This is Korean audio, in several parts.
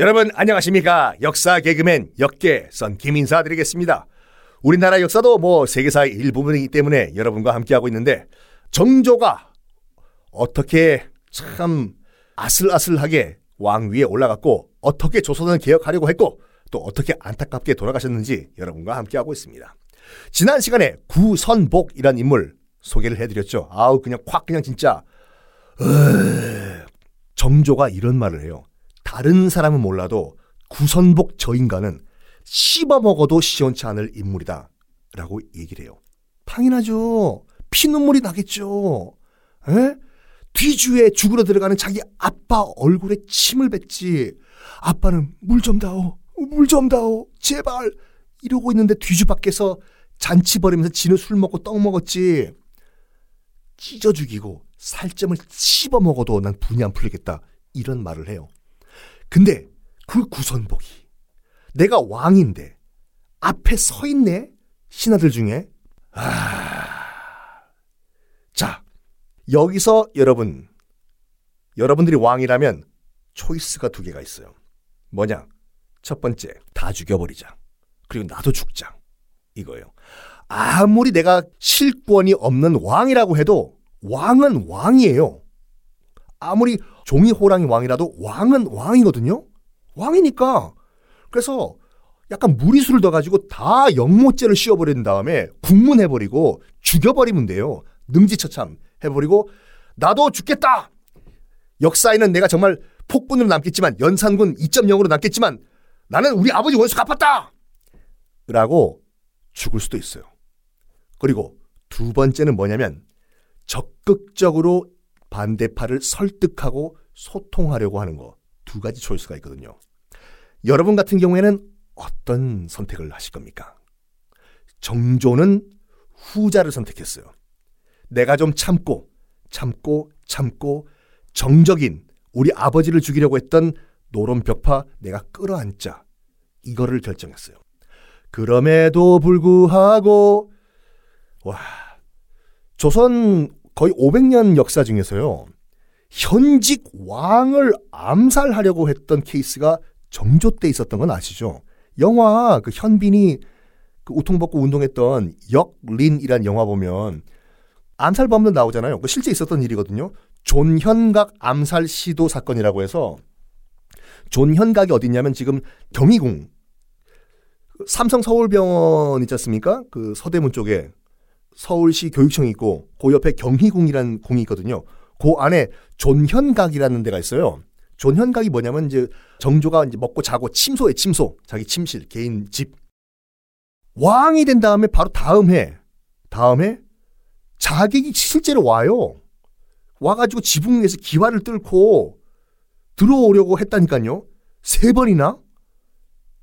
여러분 안녕하십니까? 역사 개그맨 역계 선 김인사 드리겠습니다. 우리나라 역사도 뭐 세계사의 일부분이기 때문에 여러분과 함께하고 있는데 정조가 어떻게 참 아슬아슬하게 왕 위에 올라갔고 어떻게 조선을 개혁하려고 했고 또 어떻게 안타깝게 돌아가셨는지 여러분과 함께하고 있습니다. 지난 시간에 구선복이란 인물 소개를 해드렸죠. 아우 그냥 콱 그냥 진짜 으... 정조가 이런 말을 해요. 다른 사람은 몰라도 구선복 저 인간은 씹어 먹어도 시원치 않을 인물이다. 라고 얘기를 해요. 당연하죠. 피눈물이 나겠죠. 에? 뒤주에 죽으러 들어가는 자기 아빠 얼굴에 침을 뱉지. 아빠는 물 좀 다오. 물 좀 다오. 제발. 이러고 있는데 뒤주 밖에서 잔치 벌이면서 지는 술 먹고 떡 먹었지. 찢어 죽이고 살점을 씹어 먹어도 난 분이 안 풀리겠다. 이런 말을 해요. 근데 그 구선복이 내가 왕인데 앞에 서 있네? 신하들 중에. 아. 자, 여기서 여러분, 여러분들이 왕이라면 초이스가 두 개가 있어요. 뭐냐? 첫 번째, 다 죽여버리자. 그리고 나도 죽자. 이거예요. 아무리 내가 실권이 없는 왕이라고 해도 왕은 왕이에요. 아무리 종이 호랑이 왕이라도 왕은 왕이거든요. 왕이니까. 그래서 약간 무리수를 둬가지고 다 영모죄를 씌워버린 다음에 국문해버리고 죽여버리면 돼요. 능지처참 해버리고 나도 죽겠다. 역사에는 내가 정말 폭군으로 남겠지만 연산군 2.0으로 남겠지만 나는 우리 아버지 원수 갚았다. 라고 죽을 수도 있어요. 그리고 두 번째는 뭐냐면 적극적으로 반대파를 설득하고 소통하려고 하는 거 두 가지 초이스가 있거든요. 여러분 같은 경우에는 어떤 선택을 하실 겁니까? 정조는 후자를 선택했어요. 내가 좀 참고, 참고, 참고, 정적인 우리 아버지를 죽이려고 했던 노론 벽파 내가 끌어안자. 이거를 결정했어요. 그럼에도 불구하고, 와, 조선 거의 500년 역사 중에서요, 현직 왕을 암살하려고 했던 케이스가 정조 때 있었던 건 아시죠? 영화 그 현빈이 그 우통벗고 운동했던 역린이란 영화 보면 암살범도 나오잖아요. 그 실제 있었던 일이거든요. 존현각 암살 시도 사건이라고 해서 존현각이 어디냐면 지금 경희궁 삼성 서울병원 있지 않습니까? 그 서대문 쪽에 서울시 교육청이 있고 그 옆에 경희궁이라는 궁이 있거든요. 그 안에 존현각이라는 데가 있어요. 존현각이 뭐냐면 이제 정조가 이제 먹고 자고 침소에 침소, 자기 침실, 개인 집. 왕이 된 다음에 바로 다음 해, 다음 해 자객이 실제로 와요. 와가지고 지붕 위에서 기와를 뚫고 들어오려고 했다니까요. 세 번이나?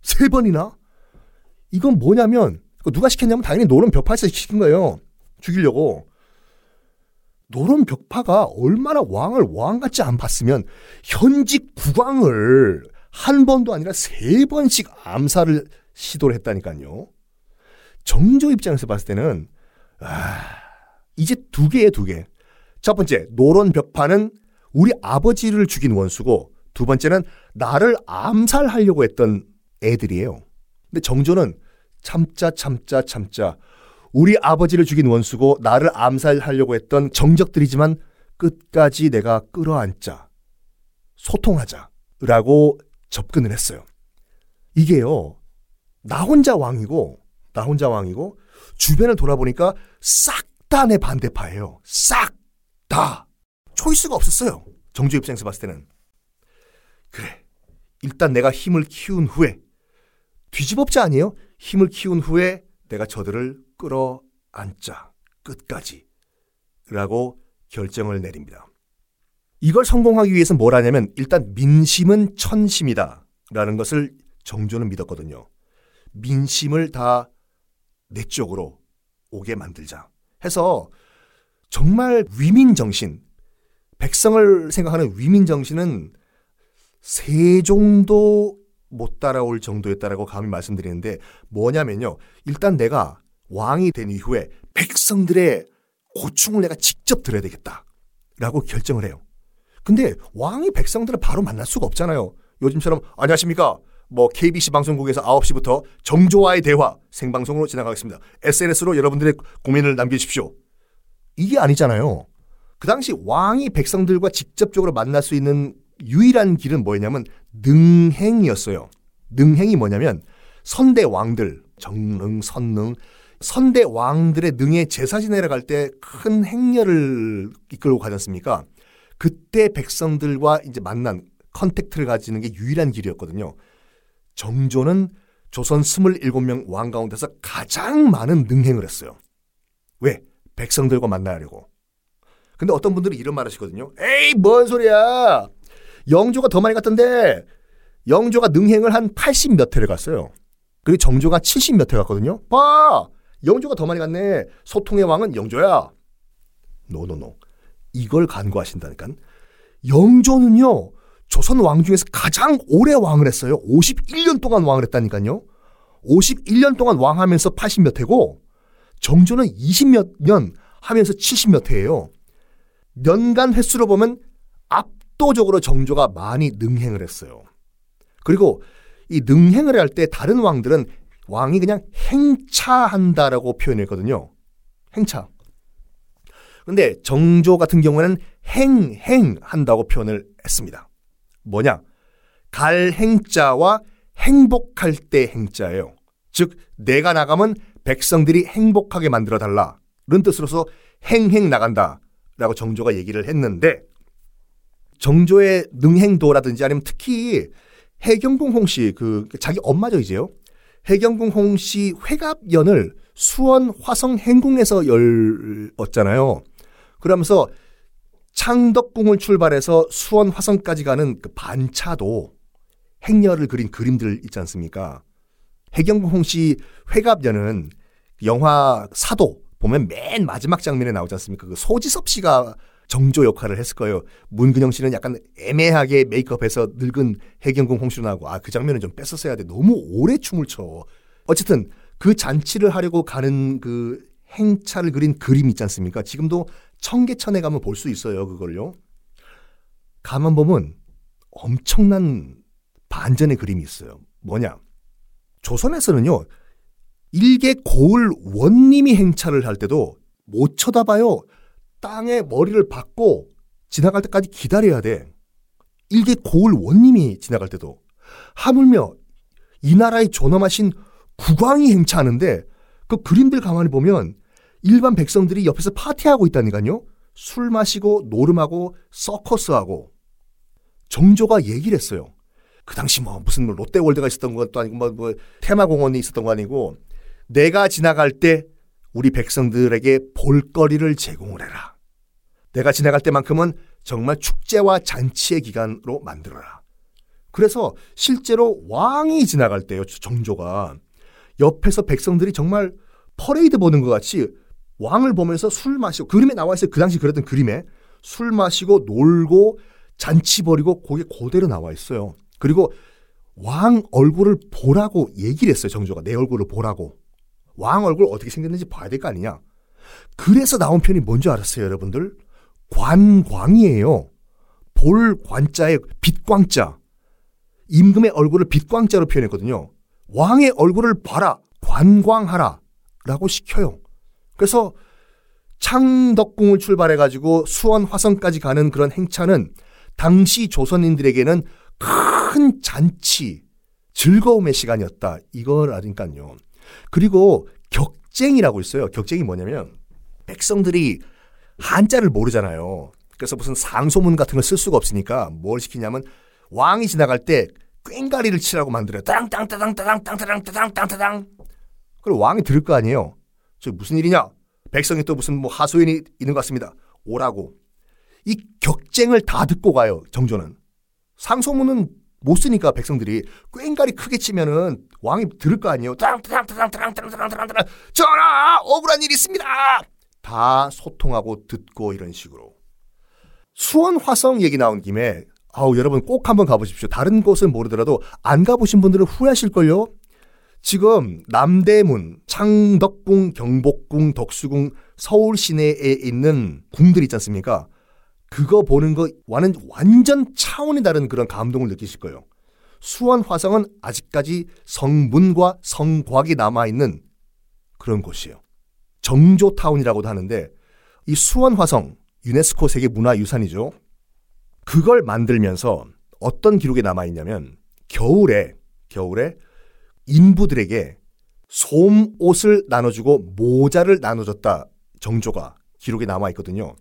세 번이나? 이건 뭐냐면, 누가 시켰냐면 당연히 노론 벽파에서 시킨 거예요. 죽이려고. 노론 벽파가 얼마나 왕을 왕같이 안 봤으면 현직 국왕을 한 번도 아니라 세 번씩 암살을 시도를 했다니까요. 정조 입장에서 봤을 때는 아, 이제 두 개에 두 개. 첫 번째 노론 벽파는 우리 아버지를 죽인 원수고 두 번째는 나를 암살하려고 했던 애들이에요. 근데 정조는 참자 참자 참자 우리 아버지를 죽인 원수고 나를 암살하려고 했던 정적들이지만 끝까지 내가 끌어안자. 소통하자. 라고 접근을 했어요. 이게요. 나 혼자 왕이고 나 혼자 왕이고 주변을 돌아보니까 싹 다 내 반대파예요. 싹 다. 초이스가 없었어요. 정조 입장에서 봤을 때는. 그래. 일단 내가 힘을 키운 후에 뒤집업자 아니에요? 힘을 키운 후에 내가 저들을 끌어안자 끝까지 라고 결정을 내립니다. 이걸 성공하기 위해서 뭘 하냐면 일단 민심은 천심이다 라는 것을 정조는 믿었거든요. 민심을 다 내 쪽으로 오게 만들자 해서 정말 위민 정신, 백성을 생각하는 위민 정신은 세종도 못 따라올 정도였다라고 감히 말씀드리는데 뭐냐면요. 일단 내가 왕이 된 이후에 백성들의 고충을 내가 직접 들어야 되겠다. 라고 결정을 해요. 근데 왕이 백성들을 바로 만날 수가 없잖아요. 요즘처럼 안녕하십니까? 뭐 KBC 방송국에서 9시부터 정조와의 대화 생방송으로 지나가겠습니다. SNS로 여러분들의 고민을 남겨주십시오. 이게 아니잖아요. 그 당시 왕이 백성들과 직접적으로 만날 수 있는 유일한 길은 뭐였냐면 능행이었어요. 능행이 뭐냐면 선대 왕들 정능 선능 선대 왕들의 능에 제사 지내러 갈 때 큰 행렬을 이끌고 가지 않습니까? 그때 백성들과 이제 만난 contact를 가지는 게 유일한 길이었거든요. 정조는 조선 27명 왕 가운데서 가장 많은 능행을 했어요. 왜? 백성들과 만나려고. 근데 어떤 분들이 이런 말 하시거든요. 에이, 뭔 소리야. 영조가 더 많이 갔던데, 영조가 능행을 한 80 몇 회를 갔어요. 그리고 정조가 70 몇 회 갔거든요. 봐! 영조가 더 많이 갔네. 소통의 왕은 영조야. 노노노. 이걸 간과하신다니까. 영조는요, 조선 왕 중에서 가장 오래 왕을 했어요. 51년 동안 왕을 했다니까요. 51년 동안 왕하면서 80 몇 회고, 정조는 20몇 년 하면서 70몇 회예요. 년간 횟수로 보면 압도적으로 정조가 많이 능행을 했어요. 그리고 이 능행을 할 때 다른 왕들은 왕이 그냥 행차한다라고 표현했거든요. 행차. 근데 정조 같은 경우에는 행행한다고 표현을 했습니다. 뭐냐? 갈 행자와 행복할 때 행자예요. 즉 내가 나가면 백성들이 행복하게 만들어 달라는 뜻으로서 행행 나간다라고 정조가 얘기를 했는데 정조의 능행도라든지 아니면 특히 해경궁 홍씨 그 자기 엄마죠 이제요. 해경궁 홍씨 회갑연을 수원 화성 행궁에서 열었잖아요. 그러면서 창덕궁을 출발해서 수원 화성까지 가는 그 반차도 행렬을 그린 그림들 있지 않습니까? 해경궁 홍씨 회갑연은 영화 사도 보면 맨 마지막 장면에 나오지 않습니까? 그 소지섭 씨가 정조 역할을 했을 거예요. 문근영 씨는 약간 애매하게 메이크업해서 늙은 해경궁 홍씨로 나오고 아 그 장면은 좀 뺐었어야 돼. 너무 오래 춤을 춰. 어쨌든 그 잔치를 하려고 가는 그 행차를 그린 그림 있지 않습니까? 지금도 청계천에 가면 볼 수 있어요. 그걸요. 가만 보면 엄청난 반전의 그림이 있어요. 뭐냐? 조선에서는요. 일개 고을 원님이 행차를 할 때도 못 쳐다봐요. 땅에 머리를 박고 지나갈 때까지 기다려야 돼. 일개 고을 원님이 지나갈 때도. 하물며 이 나라의 존엄하신 국왕이 행차하는데 그 그림들 가만히 보면 일반 백성들이 옆에서 파티하고 있다니까요. 술 마시고 노름하고 서커스하고 정조가 얘기를 했어요. 그 당시 뭐 무슨 뭐 롯데월드가 있었던 것도 아니고 뭐, 뭐 테마공원이 있었던 거 아니고 내가 지나갈 때 우리 백성들에게 볼거리를 제공을 해라. 내가 지나갈 때만큼은 정말 축제와 잔치의 기간으로 만들어라. 그래서 실제로 왕이 지나갈 때요, 정조가 옆에서 백성들이 정말 퍼레이드 보는 것 같이 왕을 보면서 술 마시고 그림에 나와 있어요. 그 당시 그랬던 그림에 술 마시고 놀고 잔치 벌이고 거기에 그대로 나와 있어요. 그리고 왕 얼굴을 보라고 얘기를 했어요. 정조가 내 얼굴을 보라고. 왕 얼굴 어떻게 생겼는지 봐야 될 거 아니냐. 그래서 나온 편이 뭔지 알았어요, 여러분들? 관광이에요. 볼 관자에 빛광자. 임금의 얼굴을 빛광자로 표현했거든요. 왕의 얼굴을 봐라. 관광하라. 라고 시켜요. 그래서 창덕궁을 출발해가지고 수원 화성까지 가는 그런 행차는 당시 조선인들에게는 큰 잔치, 즐거움의 시간이었다. 이걸 아니까요. 그리고 격쟁이라고 있어요. 격쟁이 뭐냐면 백성들이 한자를 모르잖아요. 그래서 무슨 상소문 같은 걸 쓸 수가 없으니까 뭘 시키냐면 왕이 지나갈 때 꽹가리를 치라고 만들어요. 땅땅따당따당땅따당따당땅따당. 그럼 왕이 들을 거 아니에요. 저 무슨 일이냐? 백성이 또 무슨 뭐 하소연이 있는 것 같습니다. 오라고. 이 격쟁을 다 듣고 가요. 정조는. 상소문은 못 쓰니까 백성들이 꽹가리 크게 치면은 왕이 들을 거 아니에요. 따랑따랑따랑따랑따랑따랑따랑 전하 억울한 일이 있습니다. 다 소통하고 듣고 이런 식으로 수원 화성 얘기 나온 김에 아우 여러분 꼭 한번 가보십시오. 다른 곳은 모르더라도 안 가보신 분들은 후회하실 걸요. 지금 남대문, 창덕궁, 경복궁, 덕수궁, 서울 시내에 있는 궁들 있지 않습니까? 그거 보는 거와는 완전 차원이 다른 그런 감동을 느끼실 거예요. 수원 화성은 아직까지 성문과 성곽이 남아있는 그런 곳이에요. 정조타운이라고도 하는데 이 수원 화성 유네스코 세계 문화유산이죠. 그걸 만들면서 어떤 기록에 남아있냐면 겨울에 겨울에 인부들에게 솜옷을 나눠주고 모자를 나눠줬다 정조가 기록에 남아있거든요.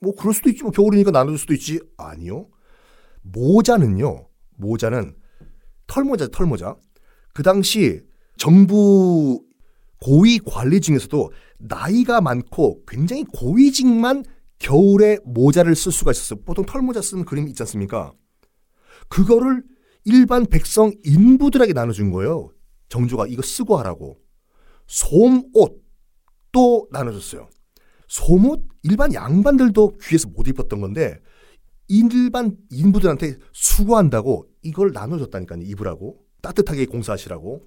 뭐 그럴 수도 있지 뭐 겨울이니까 나눠줄 수도 있지 아니요. 모자는요. 모자는 털모자 털모자. 그 당시 정부 고위 관리 중에서도 나이가 많고 굉장히 고위직만 겨울에 모자를 쓸 수가 있었어요. 보통 털모자 쓰는 그림이 있지 않습니까? 그거를 일반 백성 인부들에게 나눠준 거예요. 정조가 이거 쓰고 하라고. 솜옷도 나눠줬어요. 솜옷 일반 양반들도 귀에서 못 입었던 건데 일반 인부들한테 수고한다고 이걸 나눠줬다니까요. 입으라고. 따뜻하게 공사하시라고.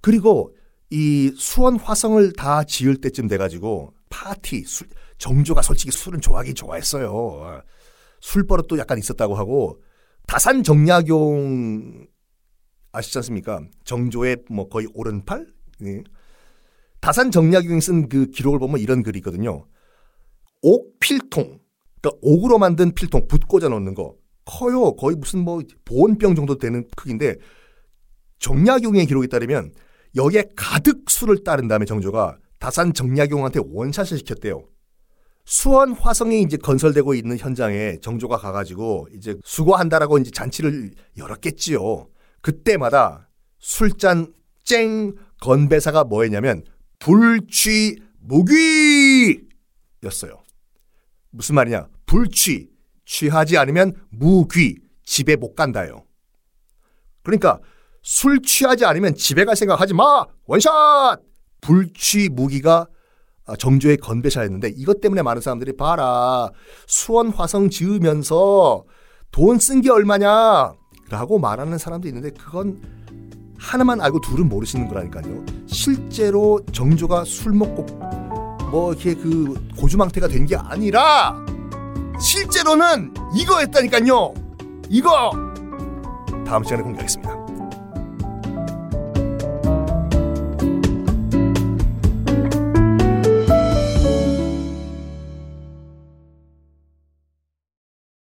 그리고 이 수원 화성을 다 지을 때쯤 돼가지고 파티, 술, 정조가 솔직히 술은 좋아하긴 좋아했어요. 술버릇도 약간 있었다고 하고 다산 정약용 아시지 않습니까? 정조의 뭐 거의 오른팔? 네. 다산 정약용이 쓴 그 기록을 보면 이런 글이 있거든요. 옥 필통, 그러니까 옥으로 만든 필통, 붓 꽂아 놓는 거 커요. 거의 무슨 뭐 보온병 정도 되는 크기인데 정약용의 기록에 따르면 여기에 가득 술을 따른 다음에 정조가 다산 정약용한테 원샷을 시켰대요. 수원 화성이 이제 건설되고 있는 현장에 정조가 가가지고 이제 수고한다라고 이제 잔치를 열었겠지요. 그때마다 술잔 쨍 건배사가 뭐였냐면 불취 무귀였어요. 무슨 말이냐? 불취 취하지 않으면 무귀 집에 못 간다요. 그러니까 술 취하지 않으면 집에 갈 생각하지 마 원샷 불취 무기가 정조의 건배사였는데 이것 때문에 많은 사람들이 봐라 수원 화성 지으면서 돈 쓴 게 얼마냐 라고 말하는 사람도 있는데 그건 하나만 알고 둘은 모르시는 거라니까요. 실제로 정조가 술 먹고 뭐 이렇게 그 고주망태가 된 게 아니라 실제로는 이거였다니까요. 이거 다음 시간에 공개하겠습니다.